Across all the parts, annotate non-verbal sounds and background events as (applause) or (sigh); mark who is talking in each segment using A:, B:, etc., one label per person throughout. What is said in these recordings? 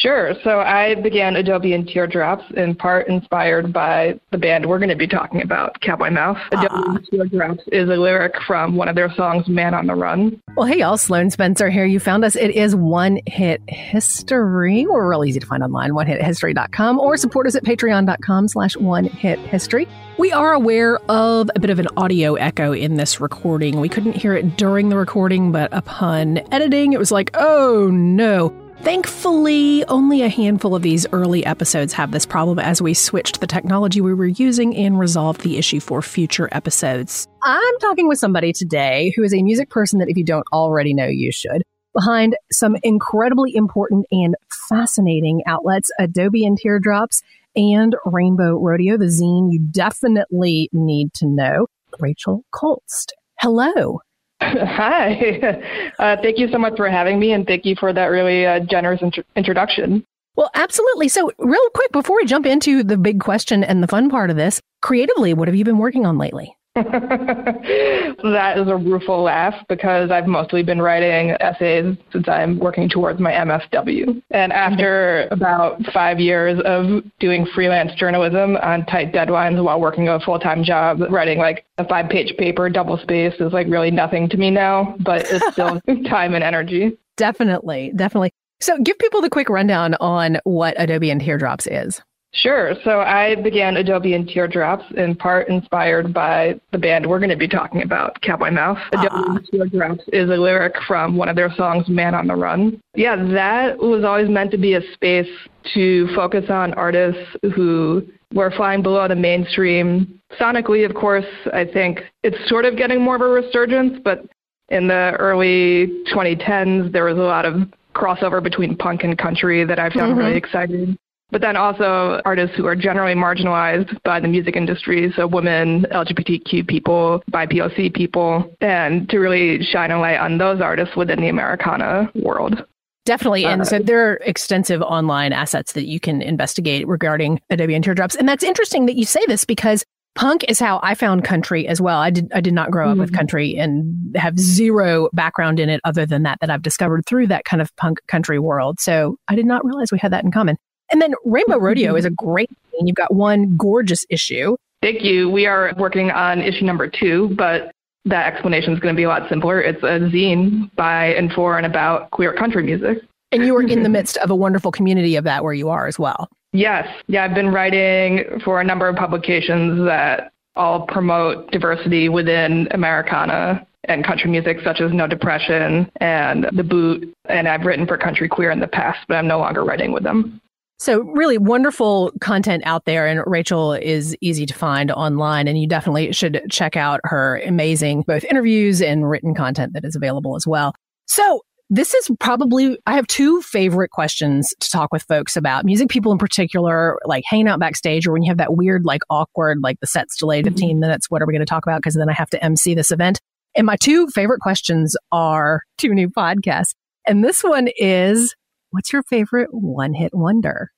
A: Sure. So I began Adobe and Teardrops in part inspired by the band we're going to be talking about, Cowboy Mouth. Ah. Adobe and Teardrops is a lyric from one of their songs, Man on the Run.
B: Well, hey, y'all. Sloane Spencer here. You found us. It is One Hit History. We're real easy to find online, onehithistory.com, or support us at patreon.com slash one hit history. We are aware of a bit of an audio echo in this recording. We couldn't hear it during the recording, but upon editing, it was like, oh no. Thankfully, only a handful of these early episodes have this problem as we switched the technology we were using and resolved the issue for future episodes. I'm talking with somebody today who is a music person that if you don't already know, you should. Behind some incredibly important and fascinating outlets, Adobe and Teardrops and Rainbow Rodeo, the zine you definitely need to know, Rachel Cholst. Hello. (laughs)
A: Hi. Uh, thank you so much for having me, and thank you for that really uh, generous int- introduction.
B: Well, absolutely. So, real quick, before we jump into the big question and the fun part of this, creatively, what have you been working on lately? (laughs)
A: that is a rueful laugh because I've mostly been writing essays since I'm working towards my MSW. And mm-hmm. after about five years of doing freelance journalism on tight deadlines while working a full time job, writing like a five page paper double space is like really nothing to me now, but it's still (laughs) time and energy.
B: Definitely, definitely. So, give people the quick rundown on what Adobe and Teardrops is.
A: Sure. So I began Adobe and Teardrops in part inspired by the band we're going to be talking about, Cowboy Mouth. Adobe and Teardrops is a lyric from one of their songs, Man on the Run. Yeah, that was always meant to be a space to focus on artists who were flying below the mainstream. Sonically, of course, I think it's sort of getting more of a resurgence, but in the early 2010s, there was a lot of crossover between punk and country that I found mm-hmm. really exciting but then also artists who are generally marginalized by the music industry, so women, LGBTQ people, BIPOC people, and to really shine a light on those artists within the Americana world.
B: Definitely. And uh, so there are extensive online assets that you can investigate regarding Adobe and Teardrops. And that's interesting that you say this because punk is how I found country as well. I did I did not grow up mm-hmm. with country and have zero background in it other than that that I've discovered through that kind of punk country world. So I did not realize we had that in common. And then Rainbow Rodeo is a mm-hmm. great thing. You've got one gorgeous issue.
A: Thank you. We are working on issue number two, but that explanation is going to be a lot simpler. It's a zine by and for and about queer country music.
B: And you are in the (laughs) midst of a wonderful community of that where you are as well.
A: Yes. Yeah, I've been writing for a number of publications that all promote diversity within Americana and country music, such as No Depression and The Boot. And I've written for Country Queer in the past, but I'm no longer writing with them.
B: So, really wonderful content out there. And Rachel is easy to find online. And you definitely should check out her amazing both interviews and written content that is available as well. So, this is probably, I have two favorite questions to talk with folks about music people in particular, like hanging out backstage or when you have that weird, like awkward, like the set's delayed mm-hmm. 15 mm-hmm. minutes. What are we going to talk about? Because then I have to MC this event. And my two favorite questions are two new podcasts. And this one is What's your favorite one hit wonder?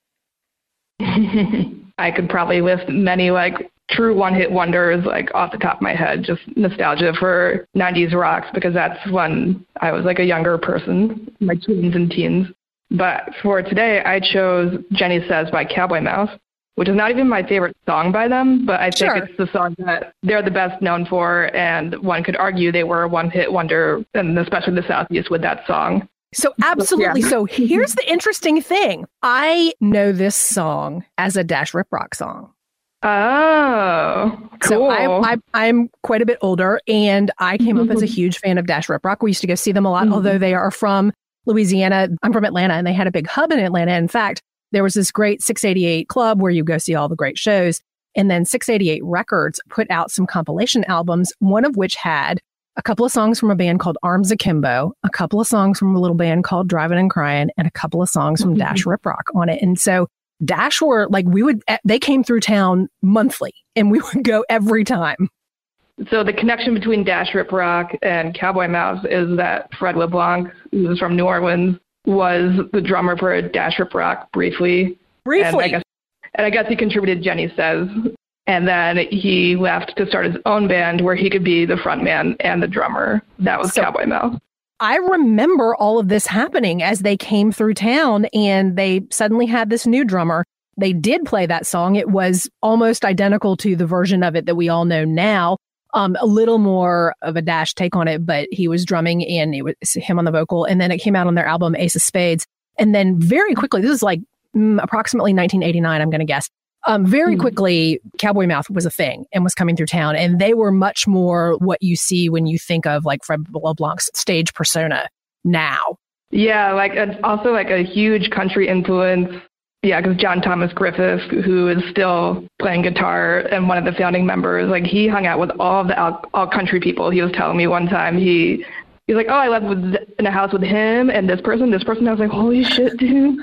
B: (laughs)
A: I could probably list many like true one hit wonders like off the top of my head, just nostalgia for 90s rocks because that's when I was like a younger person, my teens and teens. But for today, I chose Jenny Says by Cowboy Mouth, which is not even my favorite song by them, but I think sure. it's the song that they're the best known for, and one could argue they were a one hit wonder, and especially the Southeast with that song.
B: So (laughs) absolutely. Yeah. So here's the interesting thing. I know this song as a Dash Rip Rock song.
A: Oh, cool.
B: So I, I, am quite a bit older, and I came mm-hmm. up as a huge fan of Dash Rip Rock. We used to go see them a lot, mm-hmm. although they are from Louisiana. I'm from Atlanta, and they had a big hub in Atlanta. In fact, there was this great 688 club where you go see all the great shows. And then 688 Records put out some compilation albums, one of which had a couple of songs from a band called Arms Akimbo, a couple of songs from a little band called Drivin N Cryin, and a couple of songs from mm-hmm. Dash Rip Rock on it. And so Dash were like, we would, eh, they came through town monthly and we (laughs) would go every time.
A: So the connection between Dash Rip Rock and Cowboy Mouth is that Fred LeBlanc, who's from New Orleans, was the drummer for Dash Rip Rock briefly.
B: Briefly.
A: And I guess, and I guess he contributed Jenny Says and then he left to start his own band where he could be the front man and the drummer. That was so, Cowboy Mouth.
B: I remember all of this happening as they came through town and they suddenly had this new drummer. They did play that song. It was almost identical to the version of it that we all know now. Um, a little more of a dash take on it, but he was drumming and it was him on the vocal. And then it came out on their album Ace of Spades. And then very quickly, this is like mm, approximately 1989, I'm going to guess. Um, very mm quickly, Cowboy Mouth was a thing and was coming through town, and they were much more what you see when you think of like Fred LeBlanc's stage persona now.
A: Yeah, like it's also like a huge country influence. Yeah, because John Thomas Griffith, who is still playing guitar and one of the founding members, like he hung out with all the all, all country people. He was telling me one time he he's like, oh, I lived with, in a house with him and this person, this person. I was like, holy shit, dude.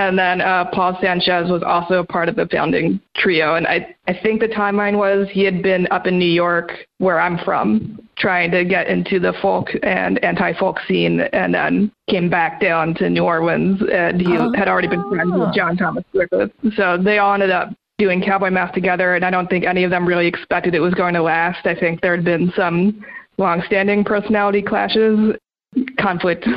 A: And then uh, Paul Sanchez was also part of the founding trio. And I, I think the timeline was he had been up in New York, where I'm from, trying to get into the folk and anti folk scene, and then came back down to New Orleans. And he oh. had already been friends with John Thomas Griffith. So they all ended up doing Cowboy Mouth together. And I don't think any of them really expected it was going to last. I think there had been some long-standing personality clashes, conflict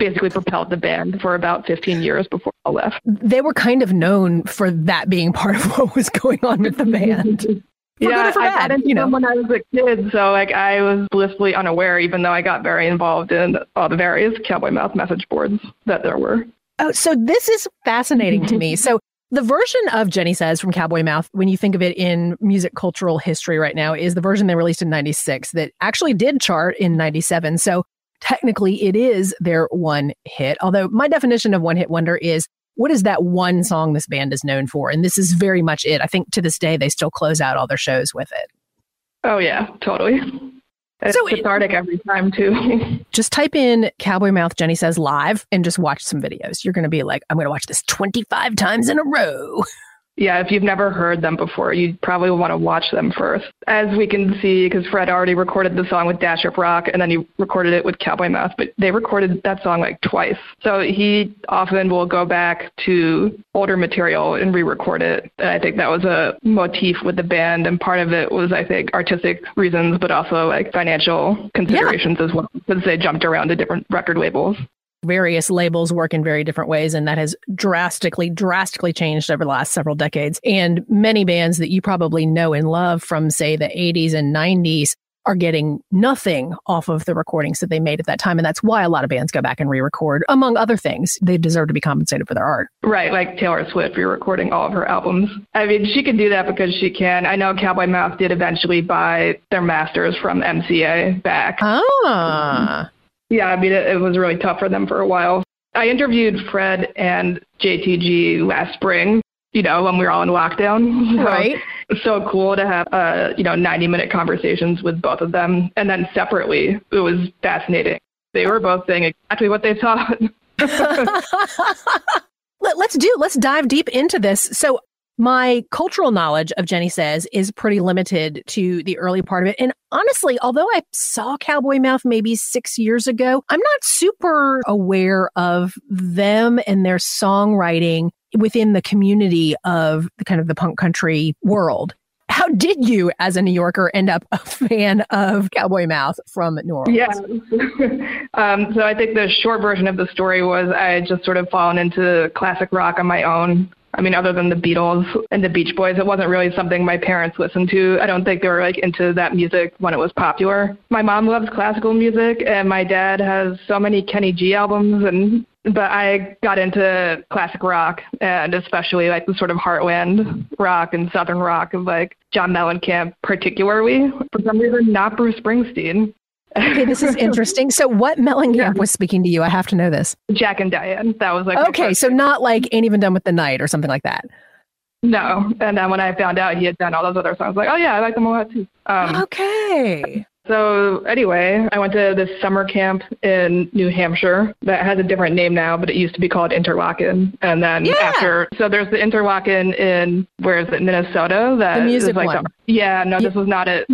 A: basically propelled the band for about 15 years before I left.
B: They were kind of known for that being part of (laughs) what was going on with the band. (laughs)
A: yeah, I got into you know. them when I was a kid, so like I was blissfully unaware, even though I got very involved in all the various Cowboy Mouth message boards that there were.
B: Oh, so this is fascinating to me. (laughs) So the version of Jenny Says from Cowboy Mouth, when you think of it in music cultural history right now, is the version they released in 96 that actually did chart in 97. So technically it is their one hit. Although my definition of one hit wonder is what is that one song this band is known for? And this is very much it. I think to this day they still close out all their shows with it.
A: Oh yeah, totally. It's so cathartic it, every time too. (laughs)
B: just type in Cowboy Mouth Jenny says live and just watch some videos. You're going to be like, I'm going to watch this 25 times in a row. (laughs)
A: yeah, if you've never heard them before, you probably want to watch them first. As we can see, because Fred already recorded the song with Dash Rip Rock and then he recorded it with Cowboy Mouth, but they recorded that song like twice. So he often will go back to older material and re record it. And I think that was a motif with the band. And part of it was, I think, artistic reasons, but also like financial considerations yeah. as well, because they jumped around to different record labels
B: various labels work in very different ways and that has drastically drastically changed over the last several decades. And many bands that you probably know and love from say the 80s and 90s are getting nothing off of the recordings that they made at that time. And that's why a lot of bands go back and re-record among other things. They deserve to be compensated for their art.
A: Right like taylor swift re-recording all of her albums. I mean she can do that because she can. I know cowboy mouth did eventually buy their masters from mca back.
B: Ah
A: yeah, I mean, it, it was really tough for them for a while. I interviewed Fred and JTG last spring, you know, when we were all in lockdown. (laughs)
B: So right.
A: So cool to have, uh, you know, 90 minute conversations with both of them. And then separately, it was fascinating. They were both saying exactly what they thought. (laughs) (laughs)
B: Let, us do, let's dive deep into this. So my cultural knowledge of Jenny Says is pretty limited to the early part of it. And honestly, although I saw Cowboy Mouth maybe six years ago, I'm not super aware of them and their songwriting within the community of the kind of the punk country world. How did you, as a New Yorker, end up a (laughs) fan of Cowboy Mouth from New Orleans?
A: Yeah. (laughs) um, so I think the short version of the story was I had just sort of fallen into classic rock on my own. I mean, other than the Beatles and the Beach Boys, it wasn't really something my parents listened to. I don't think they were like into that music when it was popular. My mom loves classical music, and my dad has so many Kenny G albums, and but I got into classic rock and especially like the sort of heartland rock and southern rock of like John Mellencamp, particularly for some reason, not Bruce Springsteen
B: okay, this is interesting. So, what Mellencamp yeah. was speaking to you? I have to know this.
A: Jack and Diane. That was like
B: okay. So not like ain't even done with the night or something like that.
A: No, and then when I found out he had done all those other songs, like, oh yeah, I like them a lot too.
B: Um, okay.
A: So anyway, I went to this summer camp in New Hampshire that has a different name now, but it used to be called Interlochen. And then
B: yeah.
A: after, so there's the Interlochen in where is it, Minnesota?
B: That the music like, one.
A: Yeah, no, this was not it.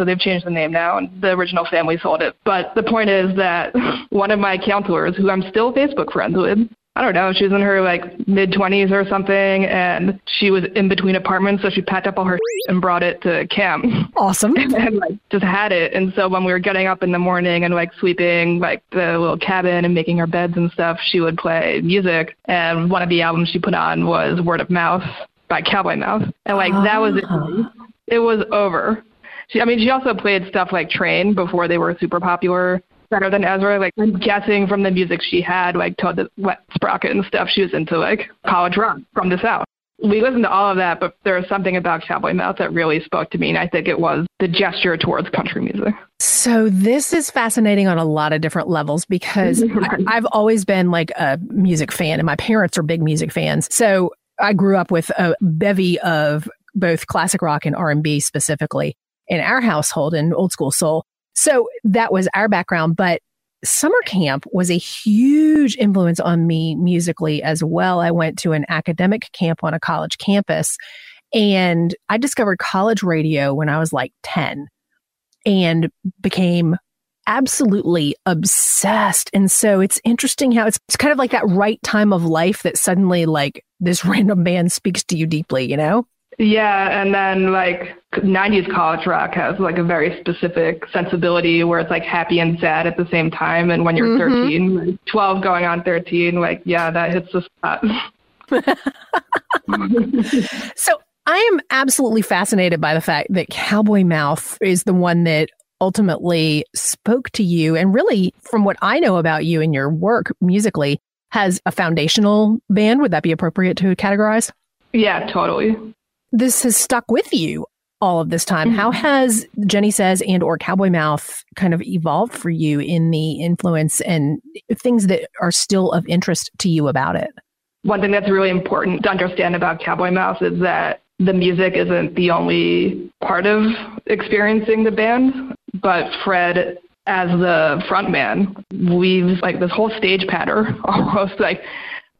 A: So they've changed the name now, and the original family sold it. But the point is that (laughs) one of my counselors, who I'm still Facebook friends with, I don't know, she was in her like mid 20s or something, and she was in between apartments, so she packed up all her and brought it to camp.
B: Awesome. (laughs)
A: and like just had it. And so when we were getting up in the morning and like sweeping like the little cabin and making our beds and stuff, she would play music. And one of the albums she put on was Word of Mouth by Cowboy Mouth. And like that was it.
B: Ah.
A: It was over. She, I mean, she also played stuff like Train before they were super popular better than Ezra. Like I'm guessing from the music she had, like Toad the Wet Sprocket and stuff, she was into like college rock from the South. We listened to all of that, but there was something about Cowboy Mouth that really spoke to me, and I think it was the gesture towards country music.
B: So this is fascinating on a lot of different levels because (laughs) I, I've always been like a music fan, and my parents are big music fans. So I grew up with a bevy of both classic rock and R and B specifically in our household in old school soul. So that was our background, but summer camp was a huge influence on me musically as well. I went to an academic camp on a college campus and I discovered college radio when I was like 10 and became absolutely obsessed. And so it's interesting how it's, it's kind of like that right time of life that suddenly like this (laughs) random man speaks to you deeply, you know?
A: Yeah, and then like 90s college rock has like a very specific sensibility where it's like happy and sad at the same time. And when you're
B: Mhm.
A: 13, like 12 going on 13, like, yeah, that hits the spot. (laughs)
B: So I am absolutely fascinated by the fact that Cowboy Mouth is the one that ultimately spoke to you and really from what I know about you and your work musically has a foundational band would that be appropriate to categorize
A: yeah, totally.
B: This has stuck with you all of this time. How mm-hmm. has Jenny says and or Cowboy Mouth kind of evolved for you in the influence and things that are still of interest to you about it?
A: One thing that's really important to understand about Cowboy Mouth is that the music isn't the only part of experiencing the band, but Fred as the frontman weaves like this whole stage pattern (laughs) almost like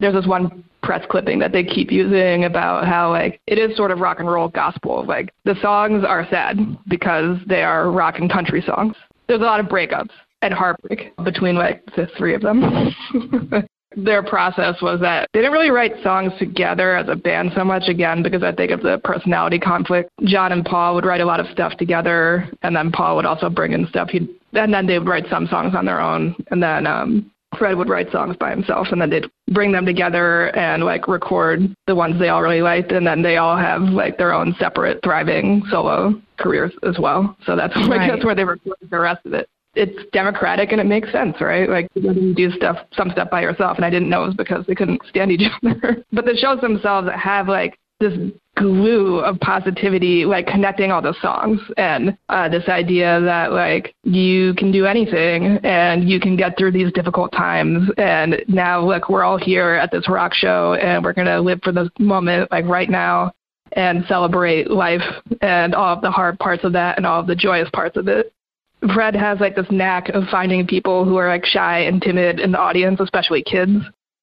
A: there's this one press clipping that they keep using about how like it is sort of rock and roll gospel. Like the songs are sad because they are rock and country songs. There's a lot of breakups and heartbreak between like the three of them. (laughs) Their process was that they didn't really write songs together as a band so much again because I think of the personality conflict. John and Paul would write a lot of stuff together and then Paul would also bring in stuff he'd and then they would write some songs on their own and then um Fred would write songs by himself and then they'd bring them together and like record the ones they all really liked and then they all have like their own separate thriving solo careers as well. So that's (laughs) like
B: Right.
A: that's where they recorded the rest of it. It's democratic and it makes sense, right? Like you do stuff some stuff by yourself and I didn't know it was because they couldn't stand each (laughs) other. but the shows themselves have like this glue of positivity, like connecting all the songs and uh, this idea that like you can do anything and you can get through these difficult times. And now, look, we're all here at this rock show and we're gonna live for this moment, like right now, and celebrate life and all of the hard parts of that and all of the joyous parts of it. Fred has like this knack of finding people who are like shy and timid in the audience, especially kids,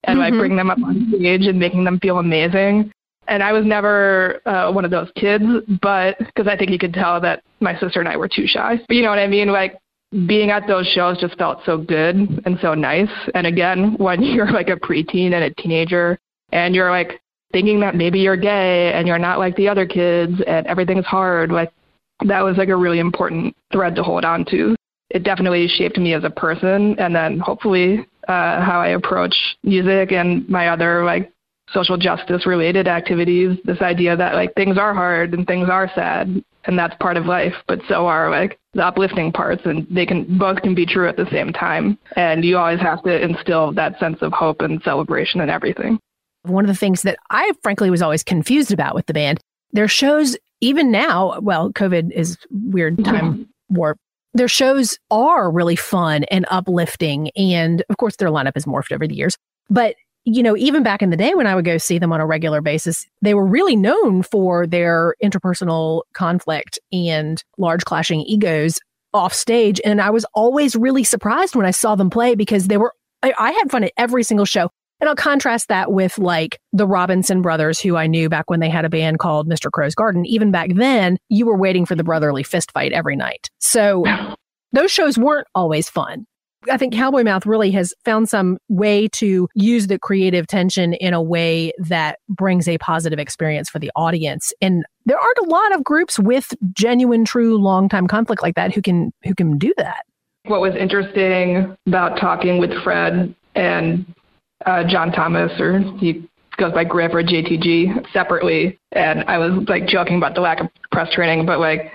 A: and like
B: Mhm.
A: bring them up on stage and making them feel amazing. And I was never uh, one of those kids, but because I think you could tell that my sister and I were too shy. But you know what I mean? Like being at those shows just felt so good and so nice. And again, (laughs) when you're like a preteen and a teenager and you're like thinking that maybe you're gay and you're not like the other kids and everything's hard, like that was like a really important thread to hold on to. It definitely shaped me as a person and then hopefully uh, how I approach music and my other like social justice related activities. This idea that like things are hard and things are sad and that's part of life, but so are like the uplifting parts and they can both can be true at the same time. And you always have to instill that sense of hope and celebration and everything.
B: one of the things that I frankly was always confused about with the band. Their shows, even now, well, COVID is weird mm-hmm. time warp. Their shows are really fun and uplifting. And of course, their lineup has morphed over the years. But, you know, even back in the day when I would go see them on a regular basis, they were really known for their interpersonal conflict and large clashing egos off stage. And I was always really surprised when I saw them play because they were, I, I had fun at every single show. And I'll contrast that with like the Robinson brothers, who I knew back when they had a band called Mr. Crowe's Garden. Even back then, you were waiting for the brotherly fist fight every night. So (laughs) those shows weren't always fun. I think Cowboy Mouth really has found some way to use the creative tension in a way that brings a positive experience for the audience. And there aren't a lot of groups with genuine, true, long time conflict like that who can who can do that.
A: What was interesting about talking with Fred and uh, John Thomas, or he goes by Griff or JTG separately, and I was like joking about the lack of press training, but like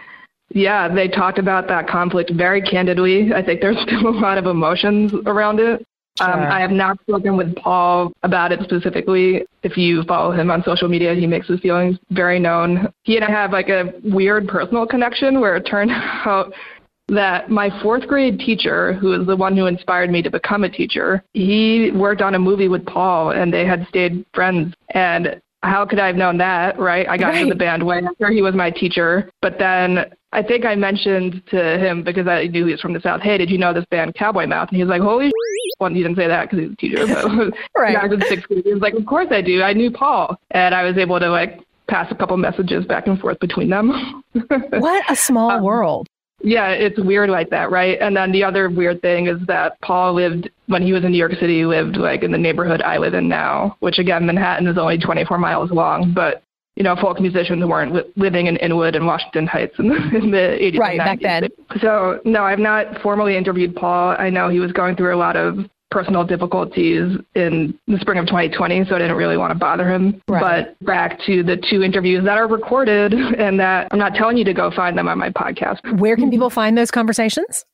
A: yeah, they talked about that conflict very candidly. I think there's (laughs) still a lot of emotions around it. Um, sure. Um, I have not spoken with Paul about it specifically. If you follow him on social media, he makes his feelings very known. He and I have like a weird personal connection where it turned (laughs) out that my fourth grade teacher, who is the one who inspired me to become a teacher, he worked on a movie with Paul and they had stayed friends. And how could I have known that, right? I got right. into the band way after he was my teacher. But then I think I mentioned to him because I knew he was from the South. Hey, did you know this band Cowboy Mouth? And he was like, "Holy!" Well, he didn't say that because he's a teacher. But (laughs) right. I was in sixth grade. He was like, "Of course I do. I knew Paul," and I was able to like pass a couple messages back and forth between them. (laughs)
B: what a small um, world.
A: Yeah, it's weird like that, right? And then the other weird thing is that Paul lived when he was in New York City, lived like in the neighborhood I live in now, which again, Manhattan is only 24 miles long, but you know, folk musicians weren't li- living in Inwood and Washington Heights in the, (laughs) in the 80s.
B: Right,
A: back
B: then.
A: So, no, I've not formally interviewed Paul. I know he was going through a lot of personal difficulties in the spring of 2020, so I didn't really want to bother him. Right. But back to the two interviews that are recorded and that I'm not telling you to go find them on my podcast.
B: Where can people find those conversations?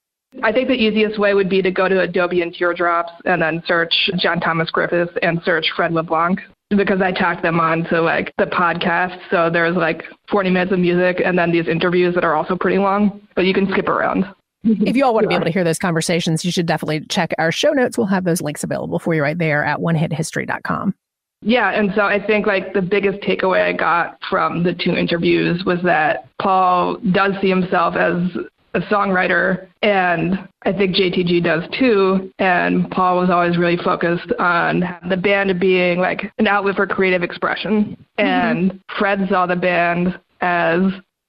A: I think the easiest way would be to go to Adobe and Teardrops and then search John Thomas Griffiths and search Fred LeBlanc because I tacked them on to like the podcast. So there's like 40 minutes of music and then these interviews that are also pretty long, but you can skip around.
B: If you all want to be able to hear those conversations, you should definitely check our show notes. We'll have those links available for you right there at onehithistory.com.
A: Yeah, and so I think like the biggest takeaway I got from the two interviews was that Paul does see himself as a songwriter, and I think JTG does too. And Paul was always really focused on the band being like an outlet for creative expression. Mm-hmm. And Fred saw the band as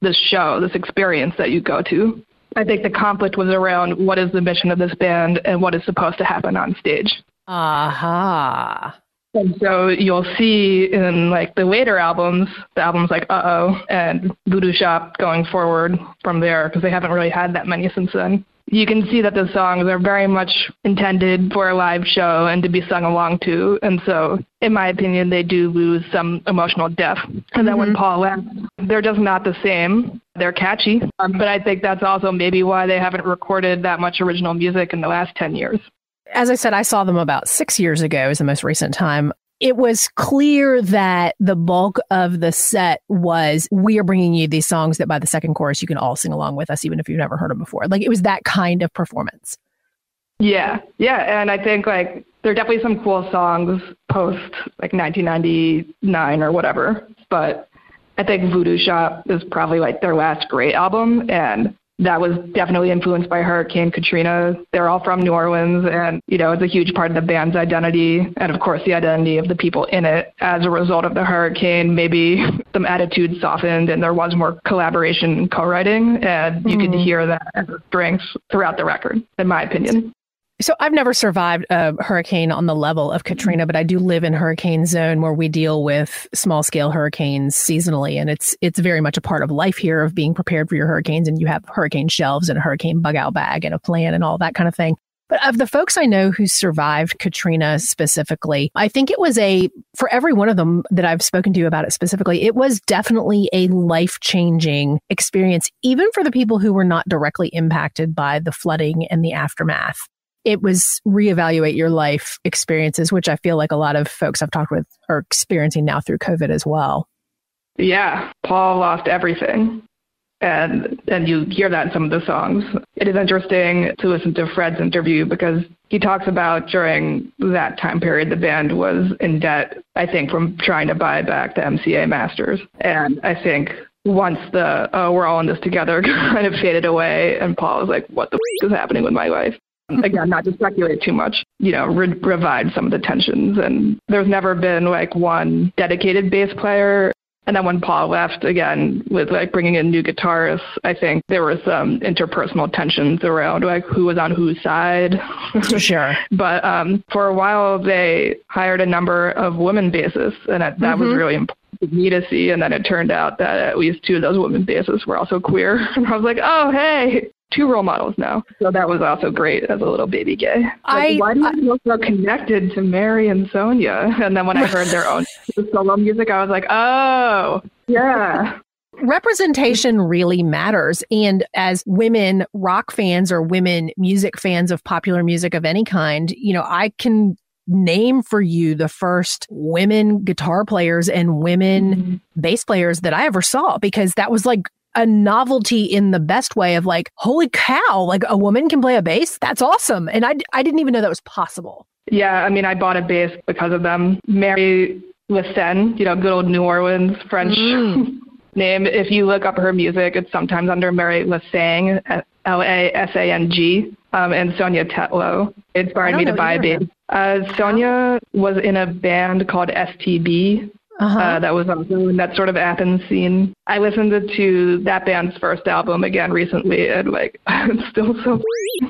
A: this show, this experience that you go to. I think the conflict was around what is the mission of this band and what is supposed to happen on stage.
B: Aha. Uh-huh.
A: And so you'll see in like the later albums, the albums like Uh Oh and Voodoo Shop going forward from there because they haven't really had that many since then. You can see that the songs are very much intended for a live show and to be sung along to. And so, in my opinion, they do lose some emotional depth. And mm-hmm. then when mm-hmm. Paul left, they're just not the same. They're catchy, um, but I think that's also maybe why they haven't recorded that much original music in the last 10 years
B: as I said, I saw them about six years ago, as the most recent time. It was clear that the bulk of the set was we are bringing you these songs that by the second chorus you can all sing along with us, even if you've never heard them before. Like it was that kind of performance.
A: Yeah, yeah, and I think like there are definitely some cool songs post like 1999 or whatever, but I think Voodoo Shop is probably like their last great album, and that was definitely influenced by Hurricane Katrina. They're all from New Orleans, and you know it's a huge part of the band's identity, and of course the identity of the people in it. As a result of the hurricane, maybe (laughs) some attitudes softened, and there was more collaboration and co-writing, and you mm. could hear that as a strength throughout the record, in my opinion.
B: So I've never survived a hurricane on the level of mm-hmm. Katrina, but I do live in hurricane zone where we deal with small scale hurricanes seasonally. And it's, it's very much a part of life here of being prepared for your hurricanes. And you have hurricane shelves and a hurricane bug out bag and a plan and all that kind of thing. But of the folks I know who survived Katrina specifically, I think it was a, for every one of them that I've spoken to about it specifically, it was definitely a life changing experience, even for the people who were not directly impacted by the flooding and the aftermath it was reevaluate your life experiences, which I feel like a lot of folks I've talked with are experiencing now through COVID as well.
A: Yeah, Paul lost everything. And and you hear that in some of the songs. It is interesting to listen to Fred's interview because he talks about during that time period the band was in debt, I think, from trying to buy back the MCA Masters. And I think once the oh we're all in this together (laughs) kind of faded away and Paul was like, What the f- is happening with my life? Again, not to speculate too much, you know, re- revive some of the tensions. And there's never been like one dedicated bass player. And then when Paul left again with like bringing in new guitarists, I think there were some interpersonal tensions around like who was on whose side.
B: sure. (laughs)
A: but um, for a while, they hired a number of women bassists, and that, that mm-hmm. was really important for me to see. And then it turned out that at least two of those women bassists were also queer. (laughs) And I was like, oh, hey, two role models now. So that was also great as a little baby gay. Like, I, why do you feel so connected to Mary and Sonia? And then when I heard their own (laughs) solo music, I was like, oh, yeah.
B: Representation really matters. And as women rock fans or women music fans of popular music of any kind, you know, I can name for you the first women guitar players and women mm-hmm. bass players that I ever saw because that was like a novelty in the best way of like, holy cow, like a woman can play a bass? That's awesome. And I, I didn't even know that was possible.
A: Yeah, I mean, I bought a bass because of them. Mary Lasang, you know, good old New Orleans French mm. (laughs) name. If you look up her music, it's sometimes under Mary Lasang, L A S A N G, um, and Sonia Tetlow. It inspired me to buy a bass. Uh, Sonia was in a band called STB uh-huh. Uh, that was also in that sort of Athens scene. I listened to that band's first album again recently, and like (laughs) it's still so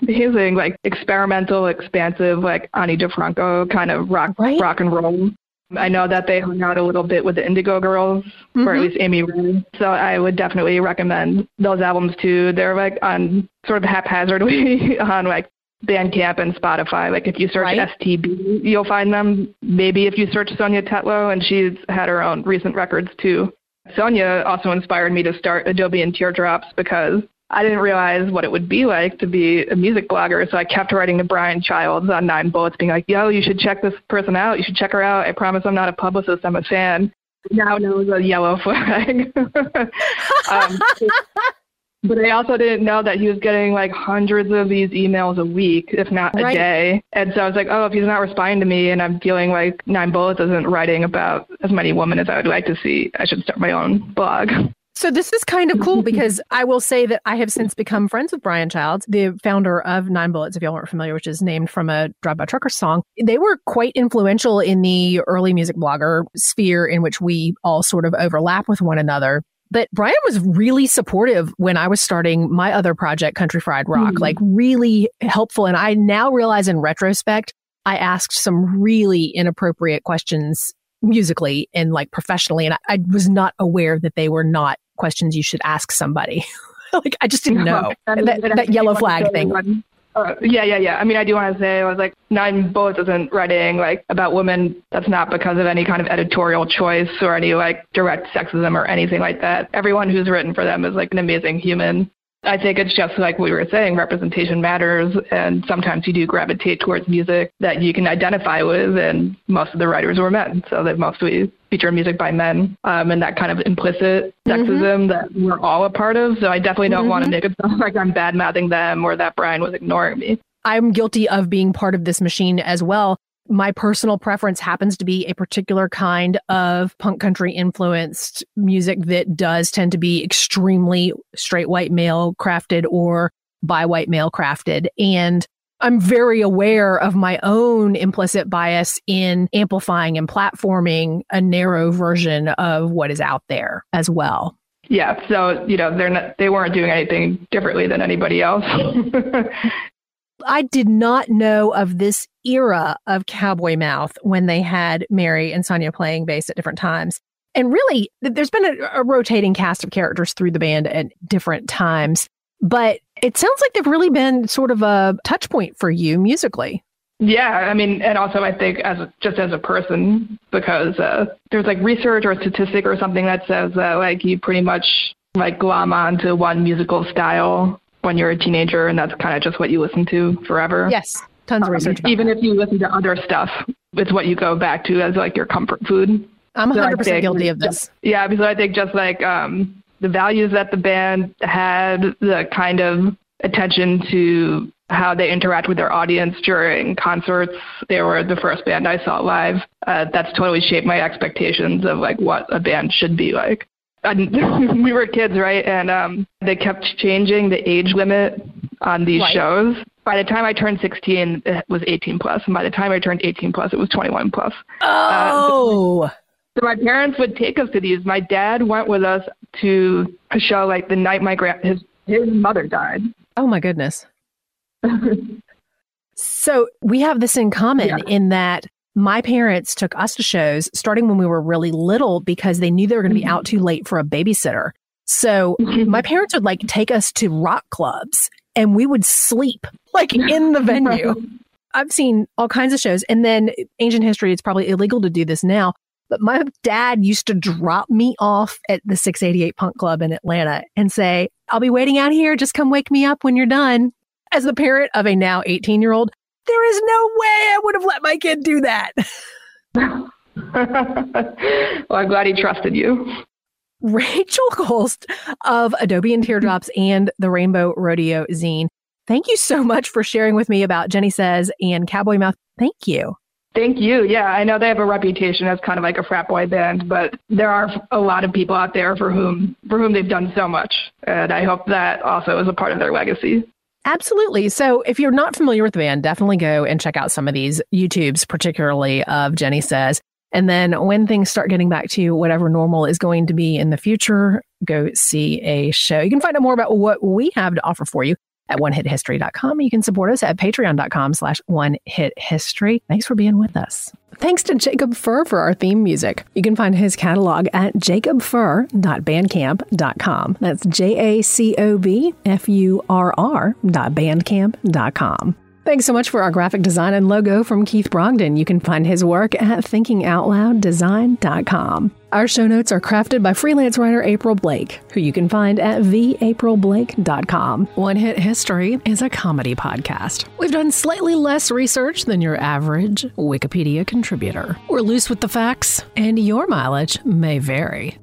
A: amazing, like experimental, expansive, like Ani DiFranco kind of rock right? rock and roll. I know that they hung out a little bit with the Indigo Girls, mm-hmm. or at least Amy Ray. So I would definitely recommend those albums too. They're like on sort of haphazardly (laughs) on like Bandcamp and Spotify. Like if you search right. STB, you'll find them. Maybe if you search Sonia Tetlow, and she's had her own recent records too. Sonia also inspired me to start Adobe and Teardrops because I didn't realize what it would be like to be a music blogger. So I kept writing to Brian Childs on Nine Bullets, being like, yo, you should check this person out. You should check her out. I promise I'm not a publicist. I'm a fan. Now knows a yellow flag. (laughs) um, (laughs) but I also didn't know that he was getting like hundreds of these emails a week, if not a right. day. And so I was like, oh, if he's not responding to me and I'm feeling like Nine Bullets isn't writing about as many women as I would like to see, I should start my own blog.
B: So this is kind of cool because I will say that I have since become friends with Brian Childs, the founder of Nine Bullets, if y'all aren't familiar, which is named from a Drive By Trucker song. They were quite influential in the early music blogger sphere in which we all sort of overlap with one another. But Brian was really supportive when I was starting my other project, Country Fried Rock, mm like really helpful. And I now realize in retrospect, I asked some really inappropriate questions musically and like professionally. And I, I was not aware that they were not questions you should ask somebody. (laughs) like I just didn't know that, that, that yellow flag thing.
A: Uh, yeah, yeah, yeah. I mean, I do want to say, I was like, Nine Bullets isn't writing like about women. That's not because of any kind of editorial choice or any like direct sexism or anything like that. Everyone who's written for them is like an amazing human. I think it's just like we were saying, representation matters, and sometimes you do gravitate towards music that you can identify with, and most of the writers were men, so they mostly feature music by men, um, and that kind of implicit sexism mm-hmm. that we're all a part of. So I definitely don't mm-hmm. want to make it sound (laughs) like I'm bad mouthing them or that Brian was ignoring me.
B: I'm guilty of being part of this machine as well my personal preference happens to be a particular kind of punk country influenced music that does tend to be extremely straight white male crafted or by white male crafted. And I'm very aware of my own implicit bias in amplifying and platforming a narrow version of what is out there as well.
A: Yeah, so you know they're not they weren't doing anything differently than anybody else. (laughs)
B: I did not know of this era of Cowboy Mouth when they had Mary and Sonia playing bass at different times. And really, there's been a, a, rotating cast of characters through the band at different times. But it sounds like they've really been sort of a touch point for you musically.
A: Yeah, I mean, and also I think as a, just as a person, because uh, there's like research or statistic or something that says that like you pretty much like glom onto one musical style when you're a teenager, and that's kind of just what you listen to forever.
B: Yes, tons of research.
A: even
B: that.
A: if you listen to other stuff, it's what you go back to as like your comfort food.
B: I'm 100% so guilty of this.
A: Yeah, because I think just like um, the values that the band had, the kind of attention to how they interact with their audience during concerts. They were the first band I saw live. Uh, that's totally shaped my expectations of like what a band should be like. And (laughs) we were kids, right? And um, they kept changing the age limit on these right. shows. By the time I turned 16, it was 18 plus, and by the time I turned 18 plus, it was 21 plus.
B: Oh. Uh,
A: So my parents would take us to these. My dad went with us to a show like the night my grand his his mother died.
B: Oh my goodness. (laughs) so we have this in common yeah. in that my parents took us to shows starting when we were really little because they knew they were going to be mm-hmm. out too late for a babysitter. So (laughs) my parents would like take us to rock clubs and we would sleep (laughs) like in the (laughs) venue. I've seen all kinds of shows. And then ancient history, it's probably illegal to do this now. But my dad used to drop me off at the 688 Punk Club in Atlanta and say, I'll be waiting out here. Just come wake me up when you're done. As the parent of a now 18 year old, there is no way I would have let my kid do that. (laughs)
A: well, I'm glad he trusted you. (laughs)
B: Rachel Cholst of Adobe and Teardrops (laughs) and the Rainbow Rodeo Zine. Thank you so much for sharing with me about Jenny Says and Cowboy Mouth. Thank you.
A: Thank you. Yeah, I know they have a reputation as kind of like a frat boy band, but there are a lot of people out there for whom for whom they've done so much, and I hope that also is a part of their legacy.
B: Absolutely. So, if you're not familiar with the band, definitely go and check out some of these YouTubes, particularly of Jenny Says. And then when things start getting back to whatever normal is going to be in the future, go see a show. You can find out more about what we have to offer for you at onehithistory.com. You can support us at patreon.com slash onehithistory. Thanks for being with us. Thanks to Jacob Furr for our theme music. You can find his catalog at jacobfurr.bandcamp.com. That's J A C Thanks so much for our graphic design and logo from Keith Brogden. You can find his work at thinkingoutlouddesign.com. Our show notes are crafted by freelance writer April Blake, who you can find at theaprilblake.com. One Hit History is a comedy podcast. We've done slightly less research than your average Wikipedia contributor. We're loose with the facts, and your mileage may vary.